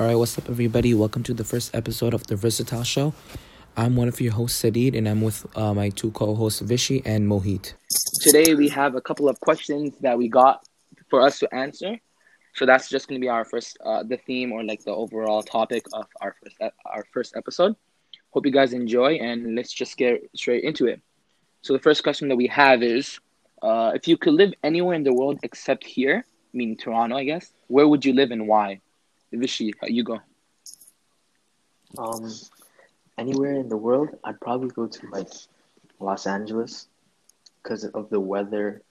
All right, what's up, everybody? Welcome to the first episode of the Versatile Show. I'm one of your hosts, Sadid, and I'm with uh, my two co-hosts, Vishy and Mohit. Today we have a couple of questions that we got for us to answer. So that's just going to be our first, uh, the theme or like the overall topic of our first, our first episode. Hope you guys enjoy, and let's just get straight into it. So the first question that we have is, uh, if you could live anywhere in the world except here, meaning Toronto, I guess, where would you live and why? Vishy, how you go? Um, anywhere in the world, I'd probably go to like Los Angeles because of the weather,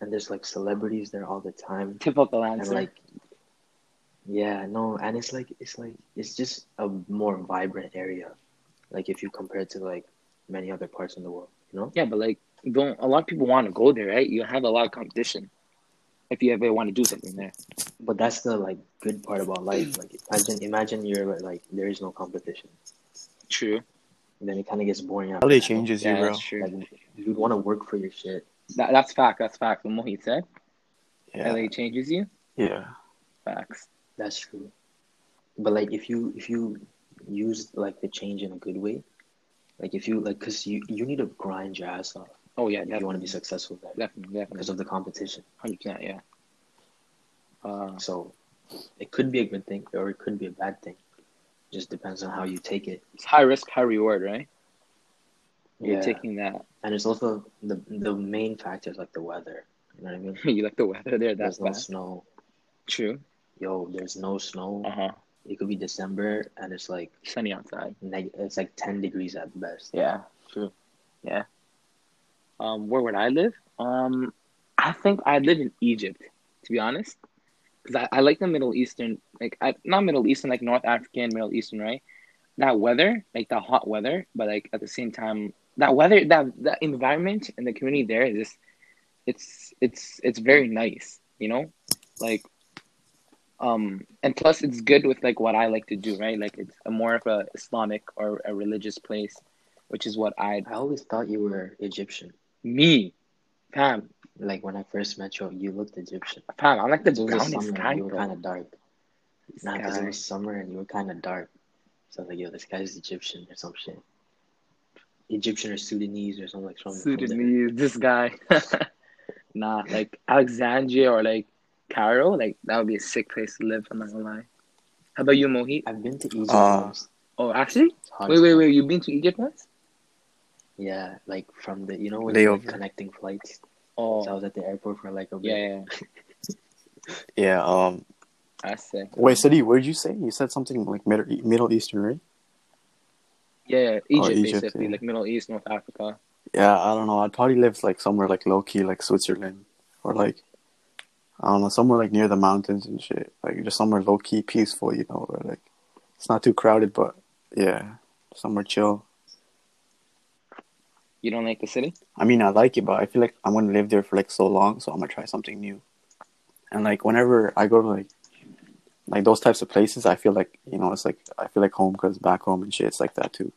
and there's like celebrities there all the time, Tip of the landscape. like, yeah, no, and it's like it's like it's just a more vibrant area, like if you compare it to like many other parts in the world, you know? Yeah, but like, don't a lot of people want to go there, right? You have a lot of competition if you ever want to do something there. But that's the like good part about life. Like imagine imagine you're like there is no competition, True. then it kind of gets boring after LA that. changes you, bro. that's true. Like you'd want to work for your shit. That, that's fact. That's fact. What Mohit said. Yeah. LA changes you. Yeah. Facts. That's true. But like if you if you use like the change in a good way, like if you like cuz you you need to grind your ass off Oh yeah, you want to be successful there definitely, definitely. because of the competition. hundred percent. Yeah. Uh, So it could be a good thing or it could be a bad thing. Just depends on how you take it. it's high risk, high reward, right? You're taking that. And it's also the the main factor is like the weather. You know what I mean? you like the weather there. That's There's no snow. True. Yo, there's no snow. Uh huh. It could be December and it's like Sunny outside. neg- it's like 10 degrees at best. Yeah. True. Yeah. Um, where would I live? Um, I think I'd live in Egypt, to be honest, because I, I like the Middle Eastern, like I, not Middle Eastern, like North African, Middle Eastern, right? That weather, like the hot weather, but like at the same time, that weather, that that environment and the community there is just, it's it's it's very nice, you know, like, um, and plus it's good with like what I like to do, right? Like it's a more of a Islamic or a religious place, which is what I I always thought you were Egyptian. Me, fam, Like when I first met you, you looked Egyptian. fam. I'm like the It was summer guy, you were kind of dark. This Nah, because it was summer and you were kind of dark. So I was like, yo, this guy's Egyptian or some shit. Egyptian or Sudanese or something like something. from there. Sudanese, this guy. nah, like Alexandria or like Cairo, like that would be a sick place to live. I'm not gonna lie. How about you, Mohit? I've been to Egypt Uh, once. Oh, actually, wait, wait, wait. You've been to Egypt once? Yeah, like from the, you know, when you like connecting flights. Oh, So I was at the airport for like a bit. yeah, yeah. Yeah. Um. I sick. Wait, Sadi, what did you say? You said something like Middle Middle Eastern, right? Yeah, yeah. Egypt, Oh, Egypt, basically, yeah. like Middle East, North Africa. Yeah. I don't know. I'd probably live like somewhere like low key, like Switzerland, or like I don't know, somewhere like near the mountains and shit. Like just somewhere low key, peaceful, you know, where like it's not too crowded, but yeah, somewhere chill. You don't like the city? I mean, I like it, but I feel like I'm gonna live there for like so long, so I'm gonna try something new. And like whenever I go to like like those types of places, I feel like you know it's like I feel like home because back home and shit, it's like that too.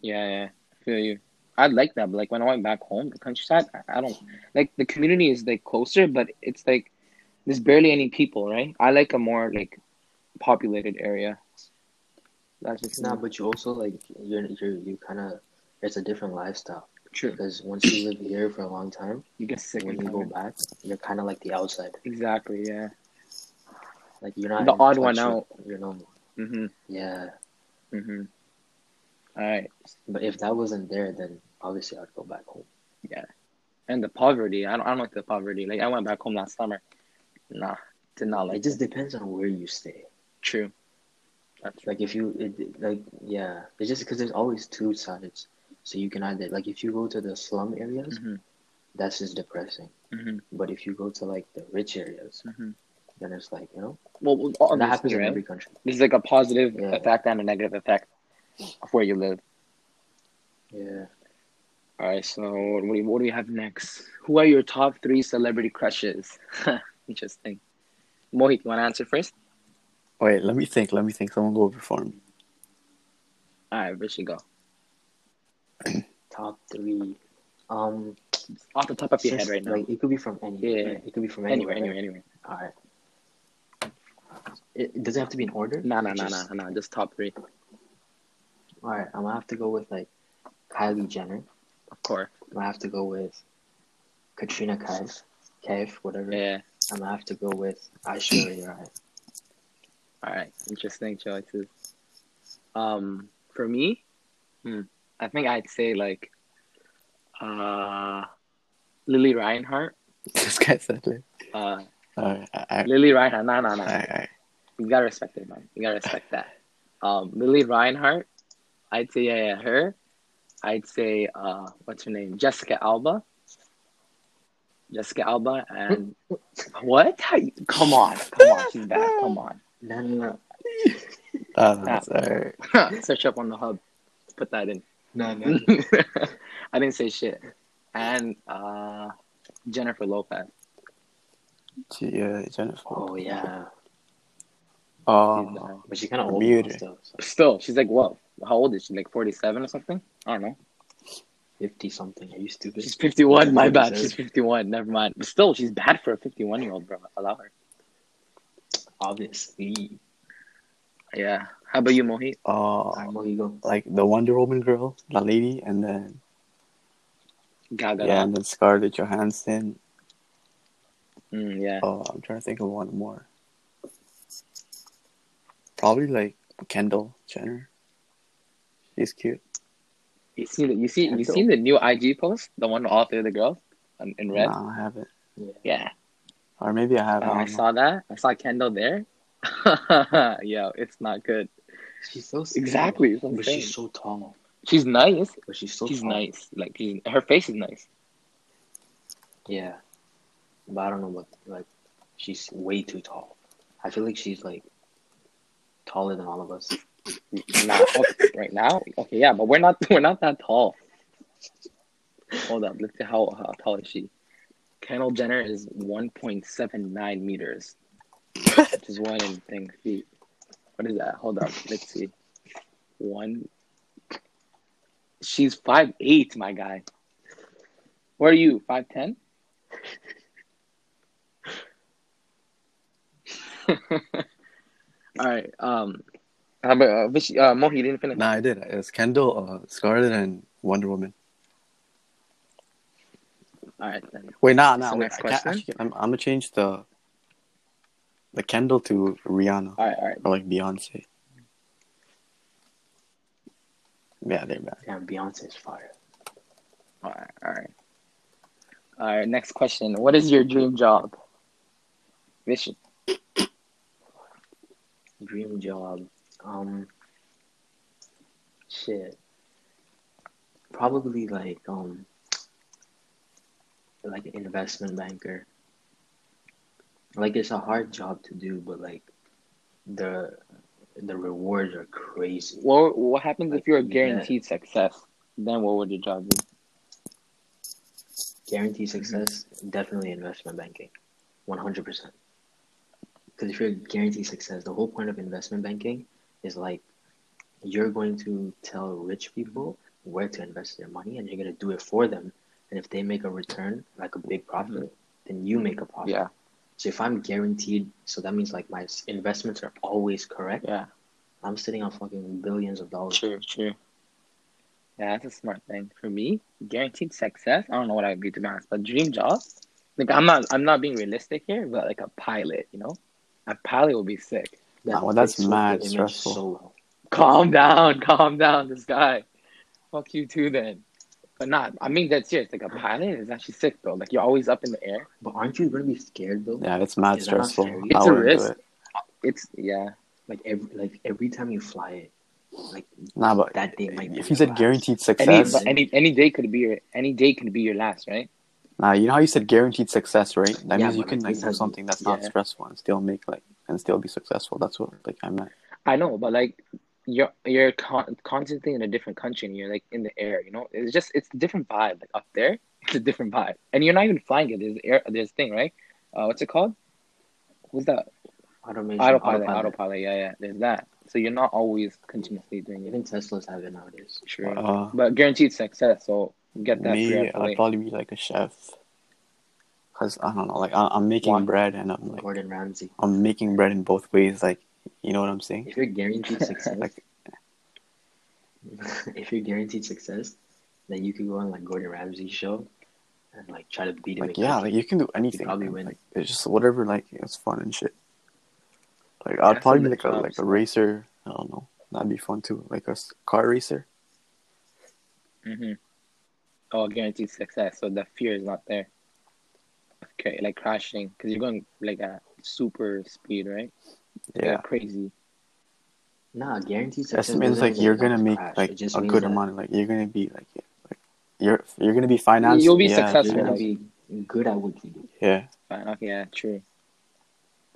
Yeah, yeah. I feel you. I'd like that, but like when I went back home, the countryside, I, I don't like the community is like closer, but it's like there's barely any people, right? I like a more like populated area. That's just Nah, but you also like you're you're you kind of it's a different lifestyle true. because once you live here for a long time, You get sick when you go back, you're kind of like the outside. Exactly. Yeah. Like you're not The odd one out. Your normal. Mhm. Yeah, Mhm. All right. but if that wasn't there, then obviously I'd go back home. Yeah. And the poverty, I don't, I don't like the poverty. Like I went back home last summer. Nah, did not like It just depends on where you stay. True. That's Like if you it, like yeah, it's just because there's always two sides. So you can either like if you go to the slum areas, Mhm. that's just depressing. Mhm. But if you go to like the rich areas, Mhm. then it's like you know Well, well, all that happens in every country. There's like a positive Yeah. effect and a negative effect of where you live. Yeah. All right, so what do, we, what do we have next? Who are your top three celebrity crushes? Interesting. Mohit, you want to answer first? Wait, let me think. Let me think. Someone go before me. All right, Vishy, go. Top three. Um, Off the top of your head right now. Like it could be from anywhere. Yeah. right? It could be from anywhere, anywhere. anywhere. All right. It, it doesn't have to be in order. Nah, nah, Just- nah, nah. Just top three, All right, I'm gonna have to go with like Kylie Jenner. of course. I'm gonna have to go with Katrina Kaif, Kaif, whatever. Yeah. I'm gonna have to go with Aishwarya Rai. All right. Interesting choices. Um, for me, hmm, I think I'd say like, uh, Lili Reinhart. This guy said it. Uh, I, Lili Reinhart. Nah, nah. I, I, You gotta respect it, man. You gotta respect that. Um, Lili Reinhart, I'd say yeah, yeah, her. I'd say uh, what's her name? Jessica Alba. Jessica Alba and what? You- Come on, come on, she's bad. Come on. No, no, no, alright. Search up on the hub. Put that in. No, no. I didn't say shit. And uh, Jennifer Lopez. Yeah, Jennifer. Oh yeah, She's Oh, but she's kind of old now still. So Still, she's like what? How old is she? Like forty-seven or something? I don't know. Fifty something. Are you stupid? She's 51. My bad. She's 51. Never mind. But still, she's bad for a 51 year old, bro. I allow her. Obviously. Yeah. How about you, Mohit? oh, Alright, Mohigo. like the Wonder Woman girl, the lady, and then Gaga. yeah, and then Scarlett Johansson. Mm, yeah. Oh, I'm trying to think of one more. Probably like Kendall Jenner. She's cute. You see the you see you seen the new IG post, the one with all three of the girls in, in red. No, I haven't. Yeah. Or maybe I have. Oh, I don't know. saw that. I saw Kendall there. yeah, it's not good. She's so. Exactly. But she's so tall. She's nice. But she's so she's tall. nice. Like she's, her face is nice. Yeah. But I don't know what like she's way too tall. I feel like she's like taller than all of us. Not okay, oh, right now. Okay, yeah, but we're not we're not that tall. Hold up, let's see how, how tall is she. Kendall Jenner is one point seven nine meters, which is one in thing feet. What is that? Hold up, let's see. One. She's five eight, my guy. What are you? Five ten? All right. Um, how about uh, Vish- uh, Mohi you didn't finish? No, I did. It was Kendall, uh, Scarlett, and Wonder Woman. All right then. Wait, nah, nah. So wait, next I can't, question? I'm, I'm gonna change the the Kendall to Rihanna All right, all right. or like Beyonce. Yeah, they're bad. Damn, Beyonce's fire. All right, all right. All right, next question. What is your dream job? Vision. Dream job. Um shit. Probably like um like an investment banker. Like it's a hard job to do, but like the the rewards are crazy. What What happens if you're Yeah. guaranteed success? Then what would your job be? Guaranteed success, definitely investment banking. One hundred percent. Because if you're guaranteed success, the whole point of investment banking is like you're going to tell rich people where to invest their money and you're gonna do it for them. And if they make a return, like a big profit, then you make a profit. Yeah, So if I'm guaranteed, so that means like my investments are always correct. yeah. I'm sitting on fucking billions of dollars. True, true. Yeah, that's a smart thing. For me, guaranteed success. I don't know what I'd be to be honest, but dream job. Like I'm not, I'm not being realistic here, but like a pilot, you know, a pilot would be sick. That Nah, well, that's mad stressful. So well. Calm down, calm down, this guy. Fuck you too, then. But not. I mean, that's serious. Like a pilot is actually sick though. Like you're always up in the air. But aren't you gonna be scared though? Yeah, it's mad Is not stressful. scary? It's I a risk. it. It's yeah. Like every like every time you fly it, like Nah, but that day might be if you said last. guaranteed Any success, but any any day could be your any day could be your last, right? nah, you know how you said guaranteed success, right? That Yeah, means you can like, like do something that's not yeah. stressful and still make like and still be successful. That's what like I meant. I know, but like you're you're con- constantly in a different country and you're like in the air. You know, it's just it's a different vibe. Like up there, it's a different vibe, and you're not even flying it. There's air. There's thing, right? Uh, what's it called? What's that? automation, Autopilot. Autopilot. Yeah, yeah. There's that. So you're not always continuously doing it. Even Teslas have it nowadays. True. Uh, But guaranteed success. So get that. me, three out the I'd way. probably be like a chef. Cause I don't know, like I, I'm making Why? bread and I'm like Gordon Ramsay. I'm making bread in both ways. Like you know what I'm saying? If you're guaranteed success, Like if you're guaranteed success, then you could go on like Gordon Ramsay's show and like try to beat him. like yeah, like you can do anything. probably win. Like it's just whatever. Like it's fun and shit. Like I'd That's probably be like a like a racer. I don't know. That'd be fun too. Like a car racer. Mm-hmm. Oh, guaranteed success. So the fear is not there. Okay, like crashing because you're going like a super speed, right? Yeah. Crazy. Nah, guaranteed That means like you're gonna make crash. like just a means good that amount. Like you're gonna be like, like you're you're gonna be financed. You'll be yeah, successful, You're gonna like- be good at what you do. Yeah. Fine. Okay, yeah, true.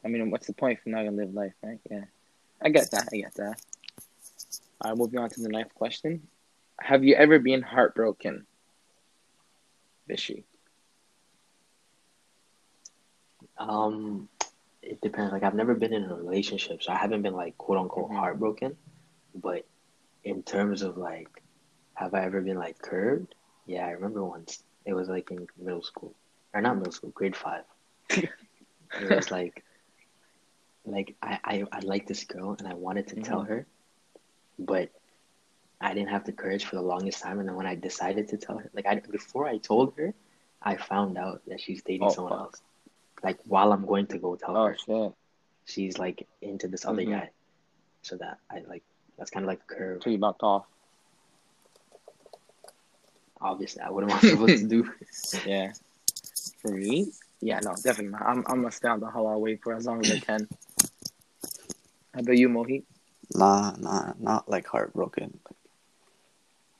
I mean, what's the point if you're not gonna live life, right? Yeah, I get that. I get that. All right, moving on to the ninth question. Have you ever been heartbroken? Vishy. Um, it depends. Like I've never been in a relationship, so I haven't been like quote unquote Mhm. heartbroken. But in terms of like, have I ever been like curved? Yeah, I remember once. It was like in middle school, or not middle school, grade five. it was like, like I I I liked this girl and I wanted to tell Mhm. her, but I didn't have the courage for the longest time. And then when I decided to tell her, like I before I told her, I found out that she's dating Oh, someone fuck. else. Like while I'm going to go tell Oh her, shit! she's like into this other Mhm. guy. So that I like that's kind of like a curve. So you backed off. Obviously, I what am I supposed to do? Yeah. For me, yeah, no, definitely. not. I'm I'm gonna stay on the halal way for as long as I can. How about you, Mohit? Nah, nah, not like heartbroken. Like,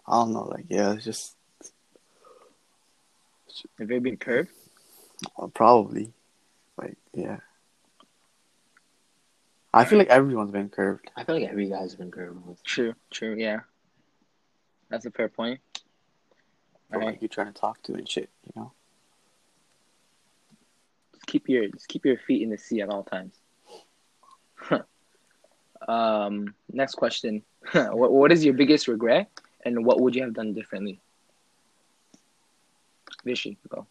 I don't know. Like yeah, it's just Have you ever been curved? uh, probably like yeah. I feel like everyone's been curved. I feel like every guy's been curved once. True, true, yeah. That's a fair point. But, Alright. like you're trying to talk to and shit, you know. Just keep your just keep your feet in the sea at all times. um, next question. what what is your biggest regret and what would you have done differently? Vishy, go.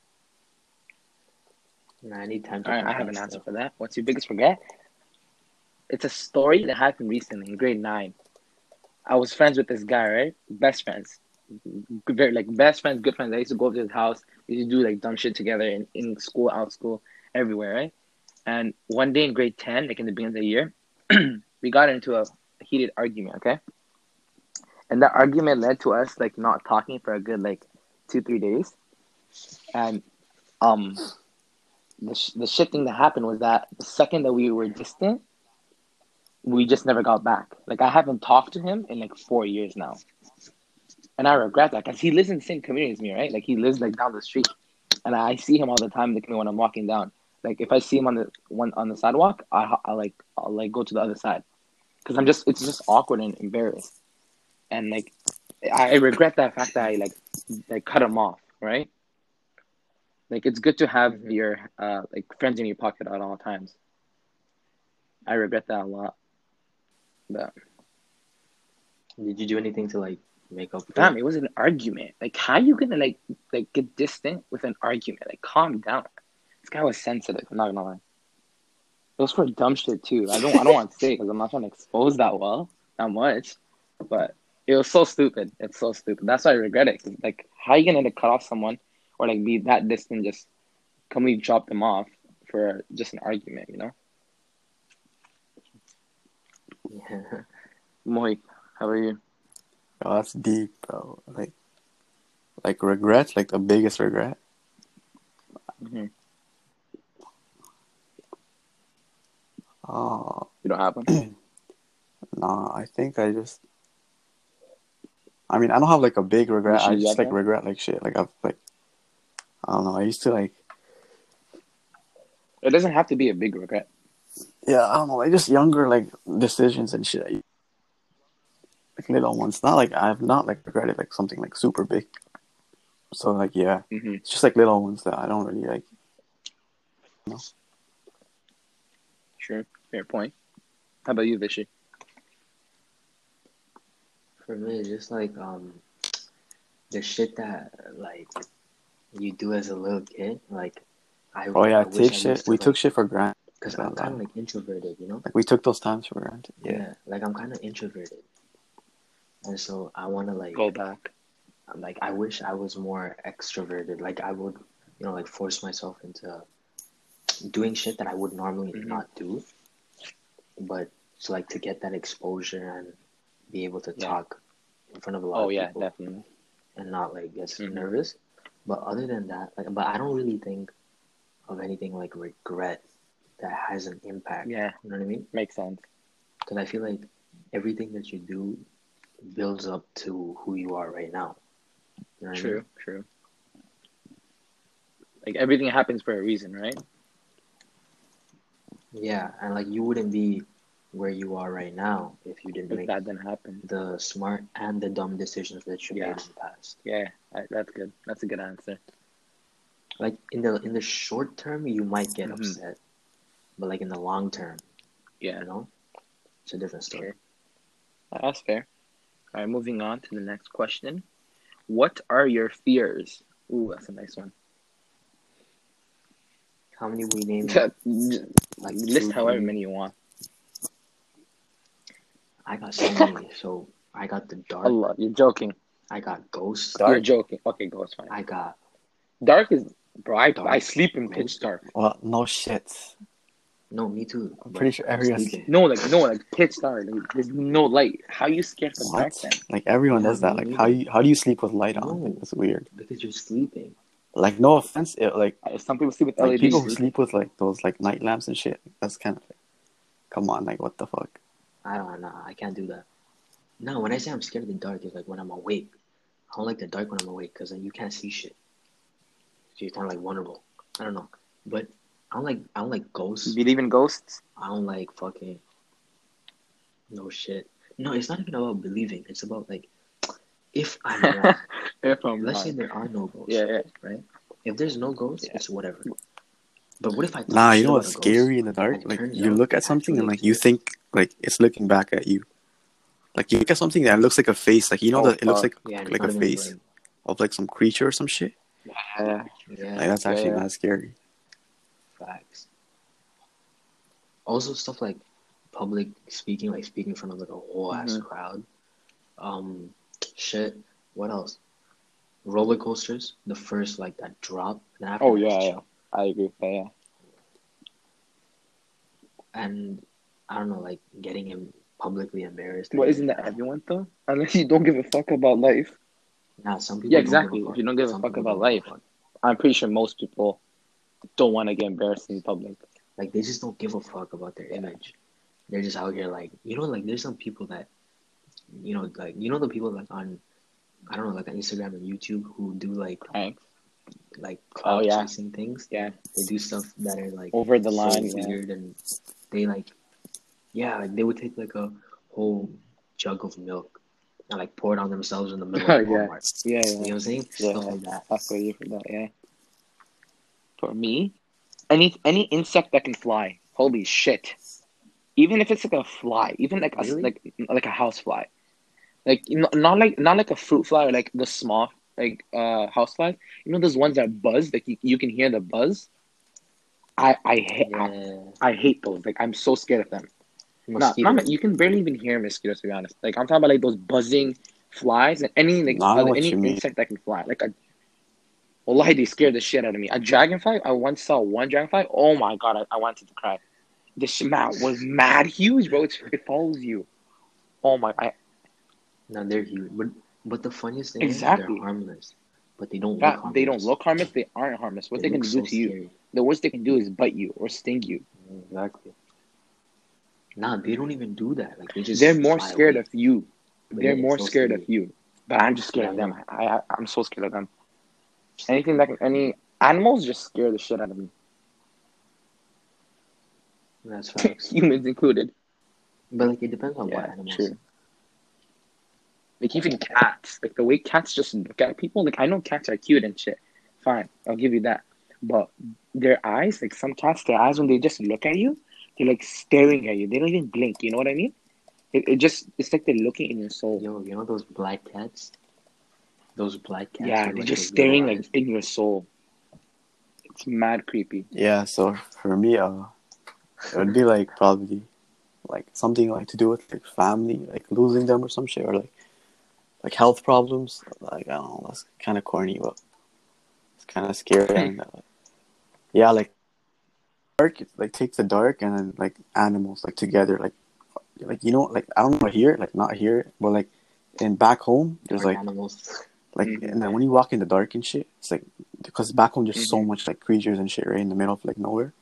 Nah, I need time to. All right, I have an answer for that. What's your biggest regret? It's a story that happened recently in grade nine. I was friends with this guy, right? Best friends, very like best friends, good friends. I used to go to his house. We used to do like dumb shit together in, in school, out of school, everywhere, right? And one day in grade ten, like in the beginning of the year, we got into a heated argument, okay? And that argument led to us like not talking for a good like two three days, and um the, sh- the shit thing that happened was that the second that we were distant, we just never got back. Like I haven't talked to him in like four years now, and I regret that because he lives in the same community as me, right? Like he lives like down the street, and I see him all the time in the community when I'm walking down. Like if I see him on the one on the sidewalk, I I like I'll like go to the other side, because I'm just it's just awkward and embarrassed, and like I regret that fact that I like like cut him off, right? Like it's good to have Mhm. your uh like friends in your pocket at all times. I regret that a lot. But Did you do anything to like make up? for damn, it? it was an argument. Like how you gonna like like get distant with an argument? Like calm down. This guy was sensitive. I'm not gonna lie. It was for dumb shit too. I don't I don't want to say because I'm not trying to expose that well that much, but it was so stupid. It's so stupid. That's why I regret it. like how you gonna cut off someone or like be that distant? Just can we drop them off for just an argument? You know. Yeah. Mohit, how are you? Yo, that's deep, bro. Like, like regret, like the biggest regret. Mhm. Oh, You don't have one. nah. I think I just. I mean, I don't have like a big regret. I just like that? regret like shit. Like I've like, I don't know. I used to like, It doesn't have to be a big regret. yeah, I don't know. Like just younger like decisions and shit. Like little ones. Not like I've not like regretted like something like super big. So like yeah, hmm it's just like little ones that I don't really like. Sure, fair point. How about you, Vishy? For me, just like um, the shit that like you do as a little kid. Like, I, Oh yeah, I take used shit. to, We like, took shit for granted. because I'm kind of like introverted, you know. Like we took those times for granted. Yeah, Yeah. like I'm kind of introverted, and so I want to like Go back. like I wish I was more extroverted. Like I would, you know, like force myself into doing shit that I would normally Mhm. not do. But so like to get that exposure and be able to Yeah. talk in front of a lot of people. Oh of yeah, people definitely. and not like get Mhm. nervous. But other than that, like, but I don't really think of anything like regret that has an impact. Yeah, You know what I mean? makes sense. Because I feel like everything that you do builds up to who you are right now. You know what I mean? True, true. Like everything happens for a reason, right? Yeah, and like you wouldn't be where you are right now if you didn't If make that didn't happen. the smart and the dumb decisions that you Yeah. made in the past. Yeah, that's good. That's a good answer. Like in the in the short term, you might get Mhm. upset, but like in the long term, Yeah, you know, it's a different story. Sure. that's fair. All right, moving on to the next question. What are your fears? Ooh, that's a nice one. How many we named? like List however many you want. I got so. So I got the dark. Allah, you're joking. I got ghosts. You're joking. Okay, go. It's fine. I got Dark is bro. I, Dark. I sleep in pitch dark. Well, no shit. no, me too. I'm pretty sure I'm everyone's- sleeping. No, like no, like pitch dark. Like, there's no light. How you scared of dark What? then? Like everyone does that. Like how you how do you sleep with light on? No. Like, that's weird. because you're sleeping. Like no offense, it, like Uh, Some people sleep with like LED. people who sleep with like those like night lamps and shit. That's kind of like, come on, like what the fuck? I don't know. I can't do that. No, when I say I'm scared of the dark, it's like when I'm awake. I don't like the dark when I'm awake because then you can't see shit. So you're kind of like vulnerable. I don't know, but I don't like I don't like ghosts. You believe in ghosts? I don't like fucking no shit. No, it's not even about believing. It's about like if I'm wrong. if I'm Let's say there are no ghosts. Yeah, yeah. Right. If there's no ghosts, Yeah. it's whatever. But what if I Nah, you know what's a ghost? scary in the dark? and Like you look at something and like you think like it's looking back at you. Like you look at something that looks like a face. Like you know Oh, that it looks like Yeah, like a front of me, face like, of like some creature or some shit. Yeah. Yeah, Like that's actually Yeah. not scary. facts. Also, stuff like public speaking, like speaking in front of like a whole ass Mhm. crowd. Um, shit. What else? Roller coasters. The first like that drop. And after Oh yeah, yeah. I agree. Yeah, yeah. And I don't know, like getting him publicly embarrassed. Well, isn't that everyone though? Unless you don't give a fuck about life. Nah, some people. Yeah, don't give a exactly. If you don't give a Some fuck about don't give a life. fuck. I'm pretty sure most people don't want to get embarrassed in public. Like they just don't give a fuck about their image. They're just out here like you know, like there's some people that you know, like you know the people like on I don't know, like on Instagram and YouTube who do like Thanks. like Oh, yeah. chasing things. Yeah. They do stuff that are like Over the so line. yeah. weird and they like yeah, like they would take like a whole jug of milk and like pour it on themselves in the middle of Yeah. Walmart. Yeah, You know what I'm saying? Yeah. Stuff like that. I feel you for that. Yeah. For me, any any insect that can fly. Holy shit! Even if it's like a fly, even like a like like a house fly, like you know, not like not like a fruit fly or like the small like uh house flies. You know those ones that buzz, like you, you can hear the buzz. I I hate I, I hate those. Like I'm so scared of them. Nah, Mosquitoes. not, you can barely even hear mosquitoes to be honest. Like I'm talking about like those buzzing flies and any like Nah, I know other, any insect that can fly. Like a Wallahi, they scared the shit out of me. A dragonfly, I once saw one dragonfly. Oh my god, I, I wanted to cry. The shit was mad huge, bro. It's, it follows you. Oh my, I, No, they're huge. But but the funniest thing is Exactly. they're harmless. But they don't that, look harmless. they don't look harmless. They aren't harmless. What they, can look do so to you, the worst they can do is bite you or sting you. Exactly. Nah, they don't even do that. Like they just They're more scared away. of you. But They're yeah, more so scared scary. of you. But I'm just scared of them. I, I I'm so scared of them. Anything that can, any animals just scare the shit out of me. That's facts. Humans included. but like it depends on what Yeah, animals. true. Like even cats, like the way cats just look at people. Like I know cats are cute and shit. Fine, I'll give you that. But their eyes, like some cats, their eyes when they just look at you, they're like staring at you. They don't even blink. You know what I mean? It, it just it's like they're looking in your soul. Yo, you know those black cats? Those black cats. yeah, they're like, just staring like in your soul. It's mad creepy. Yeah, so for me, uh, it would be like probably like something like to do with like family, like losing them or some shit, or like like health problems. Like I don't know, that's kind of corny, but it's kind of scary. and, uh, yeah, like dark, like take the dark and then like animals like together, like like you know, like I don't know here, like not here, but like in back home, there's like animals. like Mhm. and then when you walk in the dark and shit, it's like because back home there's so Mhm. much like creatures and shit right in the middle of like nowhere.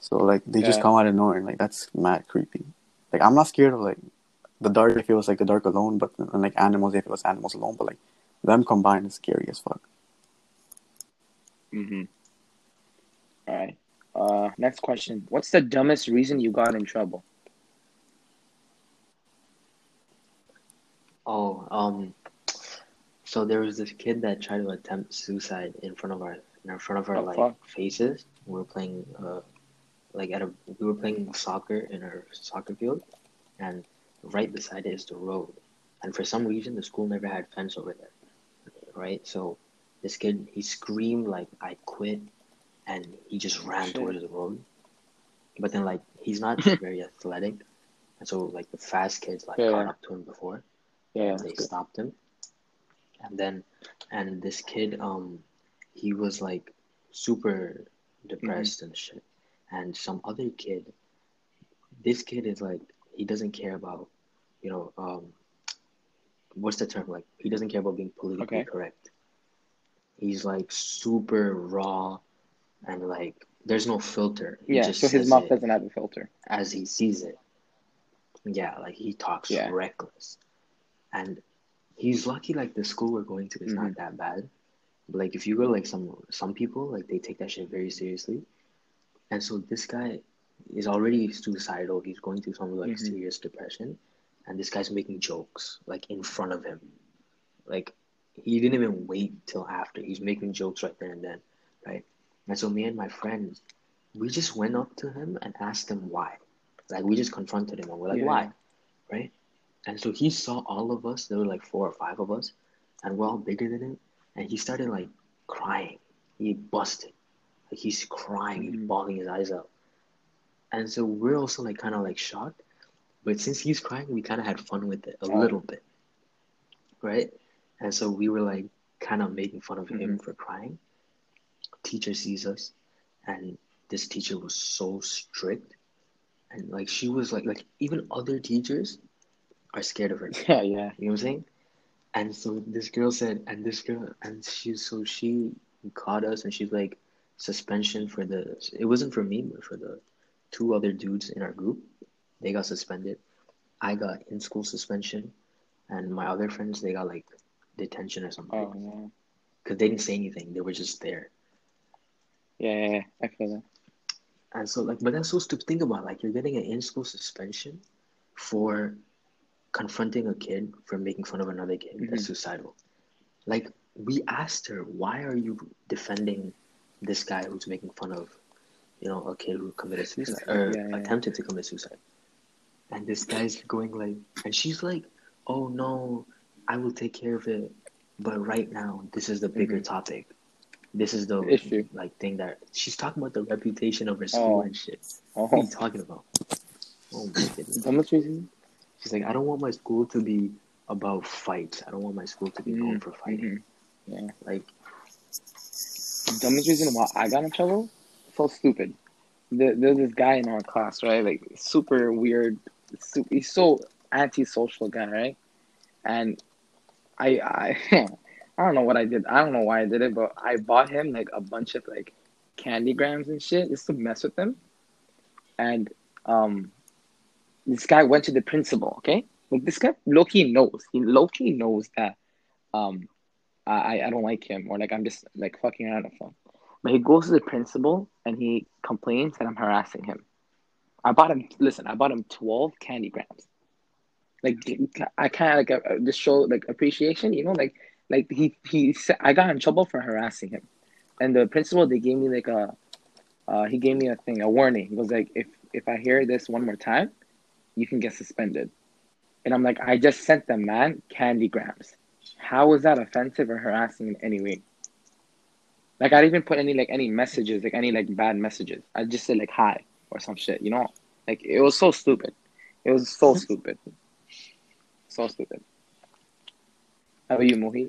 So like they just come out of nowhere and like that's mad creepy. Like I'm not scared of like the dark if it was like the dark alone, but and, like animals if it was animals alone, but like them combined is scary as fuck. Mm-hmm. All right. Uh, next question. What's the dumbest reason you got in trouble? Oh, um, so there was this kid that tried to attempt suicide in front of our in front of our Oh, like fuck. faces. We were playing uh like at a we were playing soccer in our soccer field, and right beside it is the road. And for some reason, the school never had fence over there, right? So this kid he screamed like I quit, and he just ran Shit. towards the road. But then like he's not very athletic, and so like the fast kids like Yeah, caught up to him before Yeah. and they stopped him and then and this kid um he was like super depressed and shit and some other kid this kid is like he doesn't care about you know um what's the term like he doesn't care about being politically Okay. correct he's like super raw and like there's no filter he Yeah. just So his mouth doesn't have a filter. as he sees it. Yeah, like he talks Yeah. reckless. And he's lucky like the school we're going to is Mm-hmm. not that bad. But like if you go like some some people, like they take that shit very seriously. And so this guy is already suicidal. He's going through some like Mhm. serious depression. And this guy's making jokes like in front of him. Like he didn't even wait till after. He's making jokes right there and then, right? And so me and my friends, we just went up to him and asked him why. Like we just confronted him and we're like, Yeah. why? Right? And so he saw all of us, there were like four or five of us, and we're all bigger than him. And he started like crying. He busted. Like he's crying, he's Mhm. bawling his eyes out. And so we're also like kind of like shocked. But since he's crying, we kind of had fun with it a Oh. little bit. Right? And so we were like kind of making fun of him Mhm. for crying. Teacher sees us, and this teacher was so strict. And like she was like like even other teachers are scared of her. Yeah. Yeah. You know what I'm saying? And so this girl said, and this girl, and she, so she caught us, and she's like, suspension for the. It wasn't for me, but for the two other dudes in our group. They got suspended. I got in school suspension, and my other friends they got like detention or something Oh yeah. because they didn't say anything. They were just there. Yeah. Yeah. yeah. I feel that. And so like, but that's so stupid. Think about like you're getting an in school suspension for confronting a kid for making fun of another kid that's Mhm. suicidal. Like we asked her, why are you defending this guy who's making fun of, you know, a kid who committed suicide or Yeah, yeah. attempted to commit suicide? And this guy's going like, and she's like, oh no, I will take care of it, but right now this is the bigger Mhm. topic. This is the Issue. like thing that she's talking about the reputation of her school Oh. and shit. What are Oh. you talking about? Oh my goodness. Dumbest reason? She's like, I don't want my school to be about fights. I don't want my school to be known for fighting. Mhm. Like, dumbest reason why I got in trouble? So stupid. There, there's this guy in our class, right? Like super weird. Super, he's so antisocial guy, right? And I, I, I don't know what I did. I don't know why I did it, but I bought him like a bunch of like candy grams and shit just to mess with him. And um, this guy went to the principal. Okay, like this guy Loki knows. He Loki knows that um, I I don't like him or like I'm just like fucking around with him. But he goes to the principal and he complains that I'm harassing him. I bought him. Listen, I bought him twelve candy grams. Like I kind of like uh, just show like appreciation, you know, like like he he said I got in trouble for harassing him, and the principal they gave me like a, uh, he gave me a thing a warning. He was like if if I hear this one more time, you can get suspended. And I'm like I just sent the man candy grams. How is that offensive or harassing in any way? Like I didn't even put any like any messages, like any like bad messages. I just said like hi or some shit, you know? Like it was so stupid. It was so stupid. So stupid. How about you, Mohit?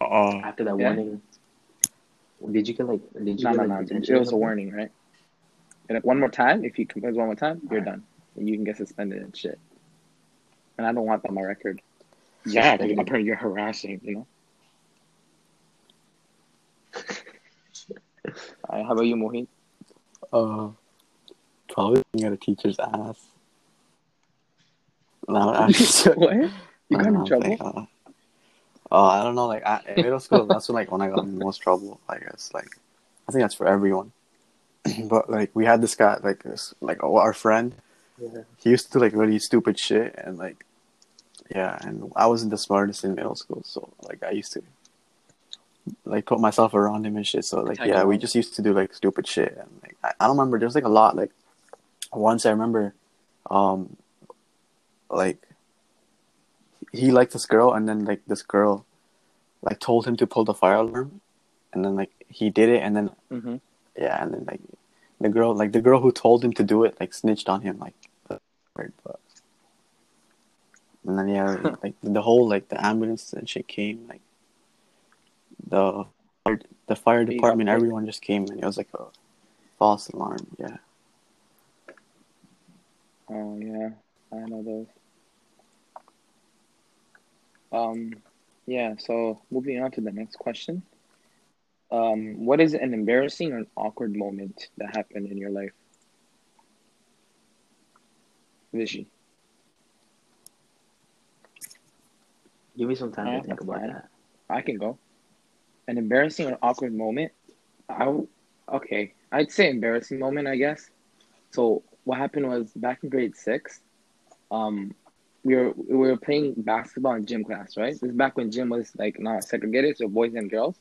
Uh, After that Yeah. warning, did you get like? Did you No, get no, like no. It or was a warning, right? And like one more time, if you compose one more time, you're Alright. done. And you can get suspended and shit. And I don't want that on my record. Yeah, because Suspended. apparently you're harassing, you know? Alright, how about you, Mohit? uh, probably looking at a teacher's ass. No, actually, what? You got in trouble? saying, uh, uh, I don't know. Like I, in middle school, that's when like when I got in the most trouble. I guess like I think that's for everyone. but like we had this guy, like this, like our friend. Yeah. He used to do like really stupid shit, and like yeah, and I wasn't the smartest in middle school, so like I used to like put myself around him and shit. So like yeah, we just used to do like stupid shit, and like I, I don't remember. There's like a lot. Like once I remember, um, like he liked this girl, and then like this girl, like told him to pull the fire alarm, and then like he did it, and then Mm-hmm. yeah, and then like the girl, like the girl who told him to do it, like snitched on him, like weird, but and then yeah, like the whole like the ambulance and shit came, like the the fire department, picked. everyone just came, and it was like a false alarm, yeah. Oh yeah, I know those. Um, yeah. So moving on to the next question. Um, what is an embarrassing or awkward moment that happened in your life? Vision. Give me some time to think about fine. that. I can go. An embarrassing or awkward moment. I w- okay. I'd say embarrassing moment. I guess. So what happened was back in grade six, um, we were we were playing basketball in gym class. Right. This is back when gym was like not segregated, so boys and girls.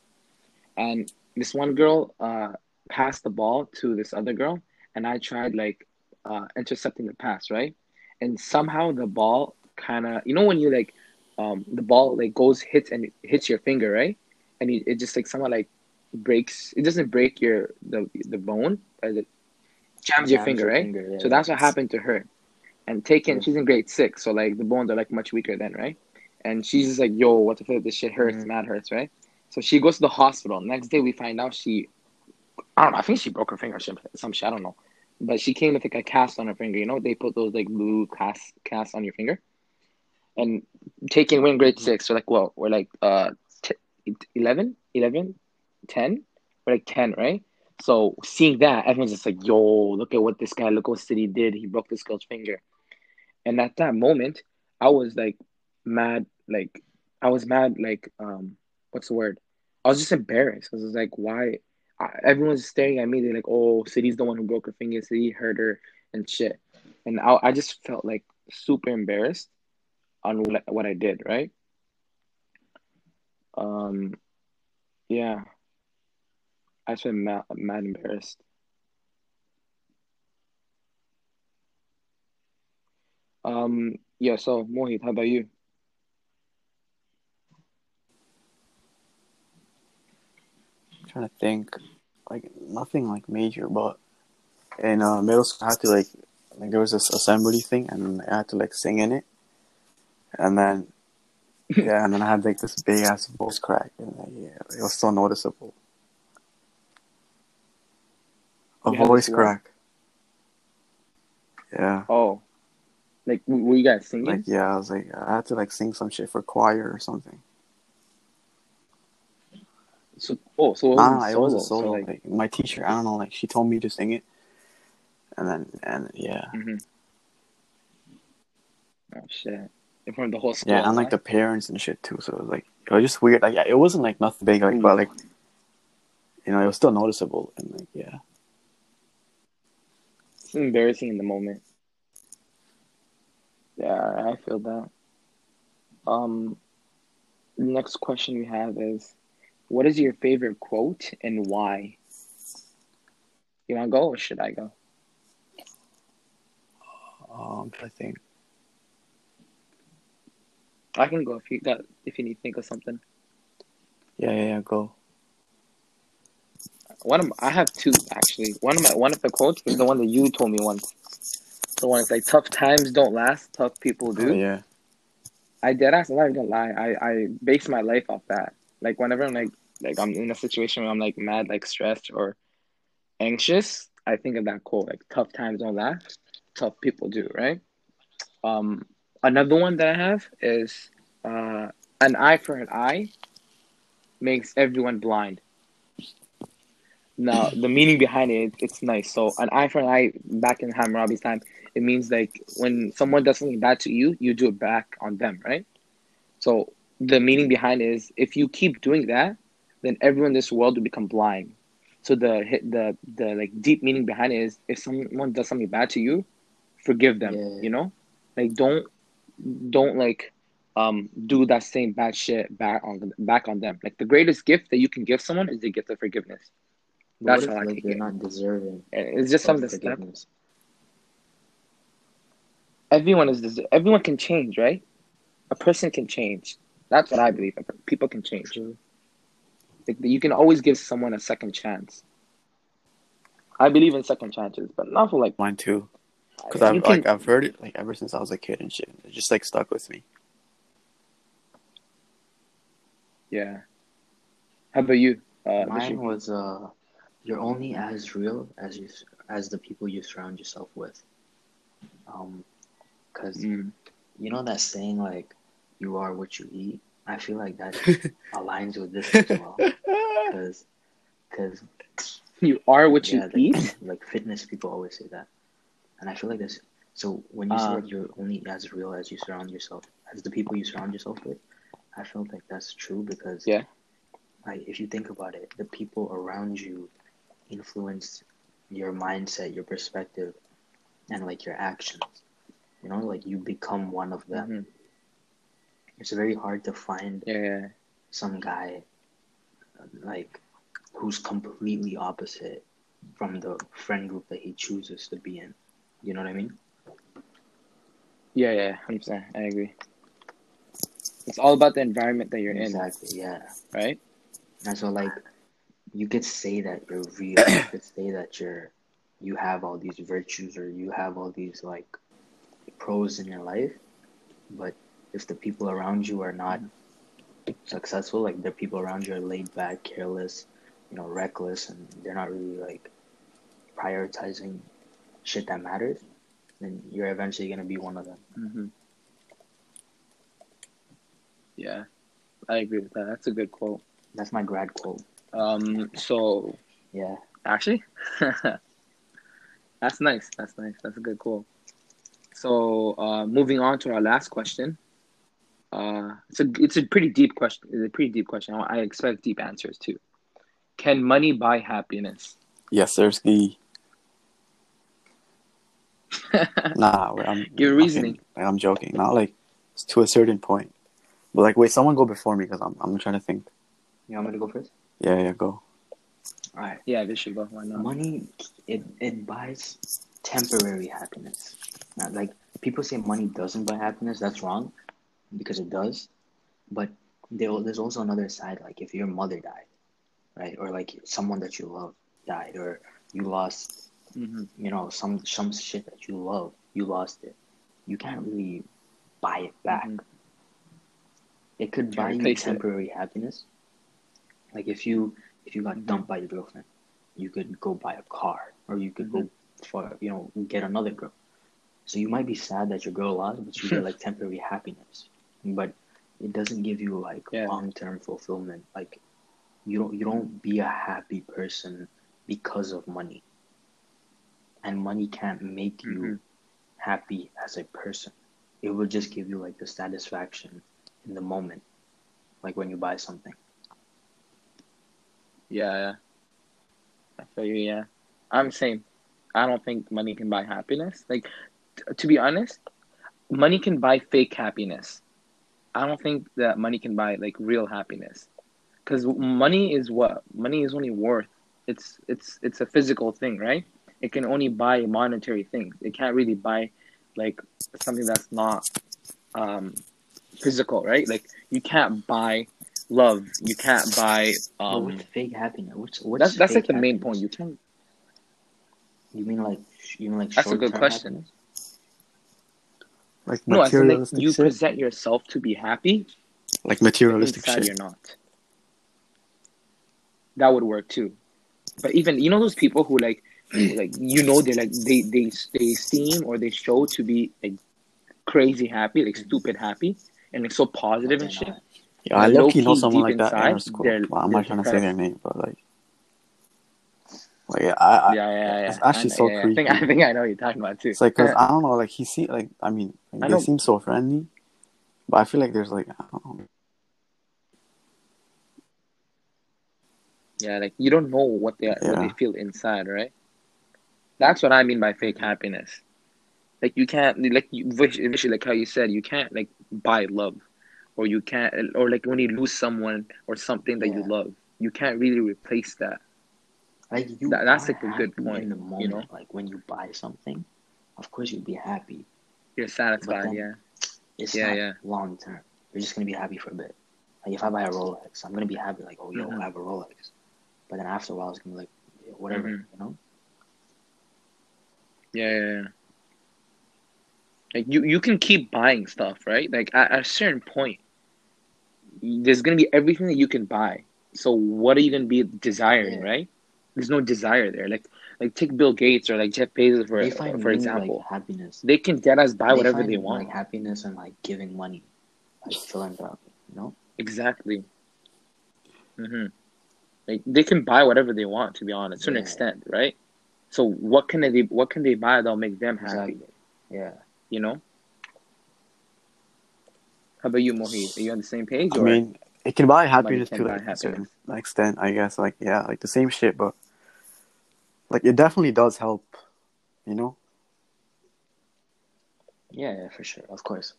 And this one girl uh passed the ball to this other girl, and I tried like uh intercepting the pass. Right. And somehow the ball kind of you know when you like um, the ball like goes hits and hits your finger, right? And it, it just like somehow like breaks. It doesn't break your the the bone, but it jams your Jams finger, your right? finger, yeah, so that's what happened to her. And taken, Yeah. she's in grade six, so like the bones are like much weaker then, right? And she's just like, "Yo, what the fuck? This shit hurts, Mhm. mad hurts, right?" So she goes to the hospital. Next day, we find out she, I don't know. I think she broke her finger, or some shit. I don't know. But she came with like a cast on her finger. You know, they put those like blue cast casts on your finger. And taking we're in grade six, so like, well, we're like uh, t- 11, 11, 10? We're like 10, right? So seeing that, everyone's just like, yo, look at what this guy, look what Sadi did. He broke this girl's finger. And at that moment, I was like mad, like, I was mad, like, um, what's the word? I was just embarrassed. I was like, why? I, everyone's staring at me. They're like, oh, Sadi's the one who broke her finger. City hurt her and shit. And I, I just felt like super embarrassed on what, I did, right? Um, yeah. I just been mad, mad embarrassed. Um, yeah, so Mohit, how about you? trying to think, like nothing like major, but in uh, middle school, I had to like, like there was this assembly thing, and I had to like sing in it, and then yeah, and then I had like this big ass voice crack, and like, yeah, it was so noticeable. A voice crack. Yeah, Oh, like were you guys singing? like yeah, I was like I had to like sing some shit for choir or something. So, oh, so it Nah, wasn't it solo. was a So like, like my teacher, I don't know, like she told me to sing it, and then and yeah, Mm-hmm. Oh shit! In front of the whole school. Yeah, and like the parents and shit too. So it was like it was just weird. Like yeah, it wasn't like nothing big, like but like you know, it was still noticeable and like yeah. It's embarrassing in the moment. Yeah, I feel that. Um, next question we have is, what is your favorite quote and why? You wanna go or should I go? Um, I think I can go if you got if you need to think of something. yeah, yeah, yeah. Go. one of I have two actually. One of my one of the quotes is the one that you told me once. The one that's like tough times don't last, tough people do. Oh, yeah. I dead ass alive, don't lie. I, I base my life off that. Like whenever I'm like like I'm in a situation where I'm like mad, like stressed or anxious, I think of that quote, like tough times don't last, tough people do, right? Um another one that I have is uh an eye for an eye makes everyone blind. Now the meaning behind it, it's nice. So an eye for an eye back in Hammurabi's time, it means like when someone does something bad to you, you do it back on them, right? So the meaning behind it is if you keep doing that, then everyone in this world will become blind. So the the the like deep meaning behind it is if someone does something bad to you, forgive them. Yeah. You know, like don't don't like um do that same bad shit back on back on them. Like the greatest gift that you can give someone is the gift of forgiveness. That's what if, how I like take they're it. not deserving It's just something forgiveness. Everyone is des- everyone can change, right? A person can change. That's what I believe. People can change. Like, you can always give someone a second chance. I believe in second chances, but not for like Mine too. Because I've can- like I've heard it like ever since I was a kid and shit. It just like stuck with me. yeah. How about you? Uh, Mine Vishy? was uh, you're only as real as you as the people you surround yourself with. Um, because Mm. you know that saying like, "You are what you eat." I feel like that aligns with this as well. Because, because You are what you yeah, like, eat. like fitness people always say that, and I feel like this. So when you say Ah. like you're only as real as you surround yourself, as the people you surround yourself with, I feel like that's true because Yeah. like if you think about it, the people around you influence your mindset, your perspective, and like your actions. You know, like you become one of them. Mhm. It's very hard to find Yeah, yeah. some guy like who's completely opposite from the friend group that he chooses to be in. You know what I mean? Yeah, yeah, hundred percent. I agree. It's all about the environment that you're in. Exactly. Yeah. right? And so like you could say that you're real. you could say that you're you have all these virtues or you have all these like pros in your life, but if the people around you are not successful, like the people around you are laid back, careless, you know, reckless, and they're not really like prioritizing shit that matters, then you're eventually gonna be one of them. Mm-hmm. Yeah, I agree with that. That's a good quote. That's my grad quote. Um, so Yeah. actually, that's nice. That's nice. That's a good quote. So, uh, moving on to our last question. Uh, it's a it's a pretty deep question. It's a pretty deep question. I, I expect deep answers too. Can money buy happiness? Yes, Sirski. Nah, wait, I'm Your I'm reasoning. like, I'm joking. Not like it's to a certain point. But like, wait, someone go before me because I'm I'm trying to think. You want me to go first? Yeah, yeah, go. All right. Yeah, this should go. Why not? Money, it it buys temporary happiness. Now, like people say, money doesn't buy happiness. That's wrong, because it does. But there's also another side. Like if your mother died, right, or like someone that you love died, or you lost, hmm you know, some some shit that you love, you lost it. You can't really buy it back. Mhm. It could buy you replace it. temporary happiness. Like if you if you got Mhm. dumped by your girlfriend, you could go buy a car, or you could go for you know get another girl. So you might be sad that your girl lost, but you get like temporary happiness. But it doesn't give you like Yeah. long term fulfillment. Like you don't you don't be a happy person because of money. And money can't make you Mhm. happy as a person. It will just give you like the satisfaction in the moment, like when you buy something. Yeah, yeah. I feel you. Yeah, I'm same. I don't think money can buy happiness. Like, to be honest, money can buy fake happiness. I don't think that money can buy like real happiness, because money is what money is only worth. It's it's it's a physical thing, right? It can only buy monetary things. It can't really buy like something that's not um, physical, right? Like you can't buy love. You can't buy. But Um, what's fake happiness? What's what's that's that's like the main point. You can. You mean like you mean like That's a good question. happiness? Like No, I feel like you shit. present yourself to be happy, like materialistic inside shit. you're not. That would work too. But even you know those people who like, like you know they're like they they they seem or they show to be like crazy happy, like stupid happy, and like so But positive they're and shit. Yeah, I And low key know low-key, someone like that inside, our school. Well, I'm not trying to say their name, but like, like yeah, I, I, Yeah, yeah, yeah. it's actually I, so yeah, yeah. I think I think I know what you're talking about too. It's like, cause I don't know, like he see, like I mean, like, I they know- seem so friendly, but I feel like there's like, I don't know, Yeah, like you don't know what they what they feel inside, right? That's what I mean by fake happiness. Like you can't like you Vish, like how you said you can't like buy love, or you can't or like when you lose someone or something that you love, you can't really replace that. Like you That- that's like a good point, in the you moment. know? Like when you buy something, of course you'll be happy. You're satisfied, then- yeah. It's Yeah, not yeah. long term. You're just gonna be happy for a bit. Like if I buy a Rolex, I'm gonna be happy. Like oh yo, Mhm. I have a Rolex. But then after a while, it's gonna be like whatever, Mhm. you know. Yeah, yeah, yeah. Like you, you can keep buying stuff, right? Like at, at a certain point, there's gonna be everything that you can buy. So what are you gonna be desiring, Yeah. right? There's no desire there. Like like take Bill Gates or like Jeff Bezos for they find for really, example. like happiness. they can get us buy whatever find, they want. Like happiness and like giving money, like philanthropy. You know. Exactly. Mm-hmm. Like they can buy whatever they want, to be honest, to an extent, right? So what can they what can they buy that'll make them happy? Exactly. Yeah. You know. How about you, Mohit? Are you on the same page? I or mean, it can buy happiness can to buy like a certain extent, I guess. Like yeah, like the same shit, but like it definitely does help, you know. Yeah, yeah, for sure. Of course.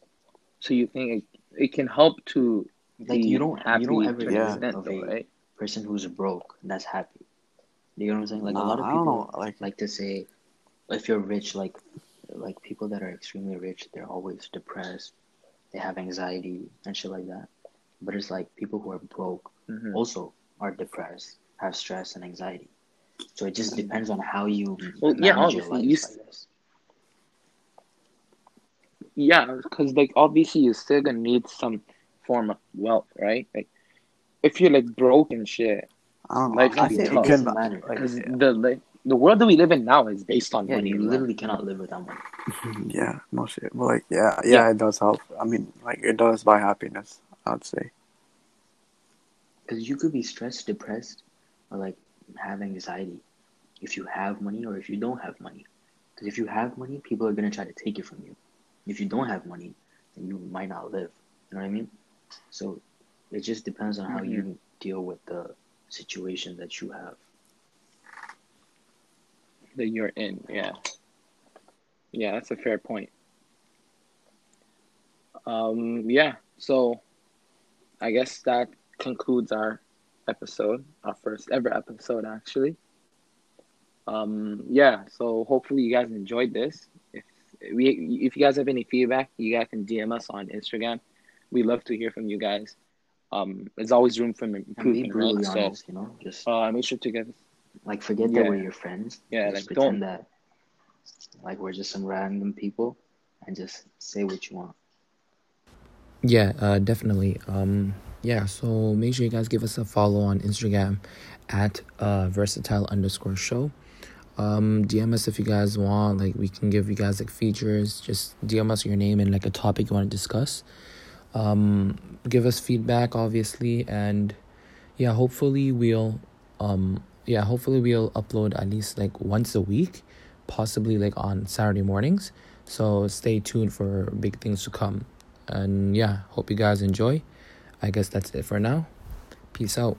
so you think it, it can help to Like be you don't happy you don't ever to an Yeah. extent, of though, a right? person who's broke that's happy. You know what I'm saying? Like Nah, a lot of people know, like- like to say if you're rich, like like people that are extremely rich, they're always depressed, they have anxiety and shit like that. But it's like people who are broke hmm also are depressed, have stress and anxiety. So it just depends on how you Well, yeah, manage your obviously, life, you I s- Yeah, because like obviously you're still gonna need some form of wealth, right? Like if you're like broke and shit, I don't know. Life I can be think tough. it can. Matter. Like, because yeah. the like the world that we live in now is based on Yeah, money. you as literally cannot live without money. Yeah, no shit. But like, yeah, yeah, Yeah. it does help. I mean, like, it does buy happiness. I'd say. Because you could be stressed, depressed, or like have anxiety if you have money or if you don't have money. Because if you have money, people are gonna try to take it from you. If you don't have money, then you might not live. You know what I mean? So it just depends on how Mhm. you deal with the situation that you have. that you're in. Yeah, yeah, that's a fair point. Um, yeah, so I guess that concludes our episode, our first ever episode, actually. Um, yeah, so hopefully you guys enjoyed this. If we, if you guys have any feedback, you guys can DM us on Instagram. We love to hear from you guys. Um, there's always room for And be improvement, brutally right? So, honest, you know? Just uh, make sure to get like forget yeah. that we're your friends. Yeah, just like, pretend don't- that like we're just some random people and just say what you want. Yeah, uh, definitely. Um, yeah, so make sure you guys give us a follow on Instagram at uh, versatile underscore show. Um, DM us if you guys want. Like, we can give you guys like features. Just DM us your name and like a topic you want to discuss. Um, give us feedback, obviously, and yeah, hopefully we'll um yeah hopefully we'll upload at least like once a week, possibly like on Saturday mornings. So stay tuned for big things to come. And yeah, hope you guys enjoy. I guess that's it for now. Peace out.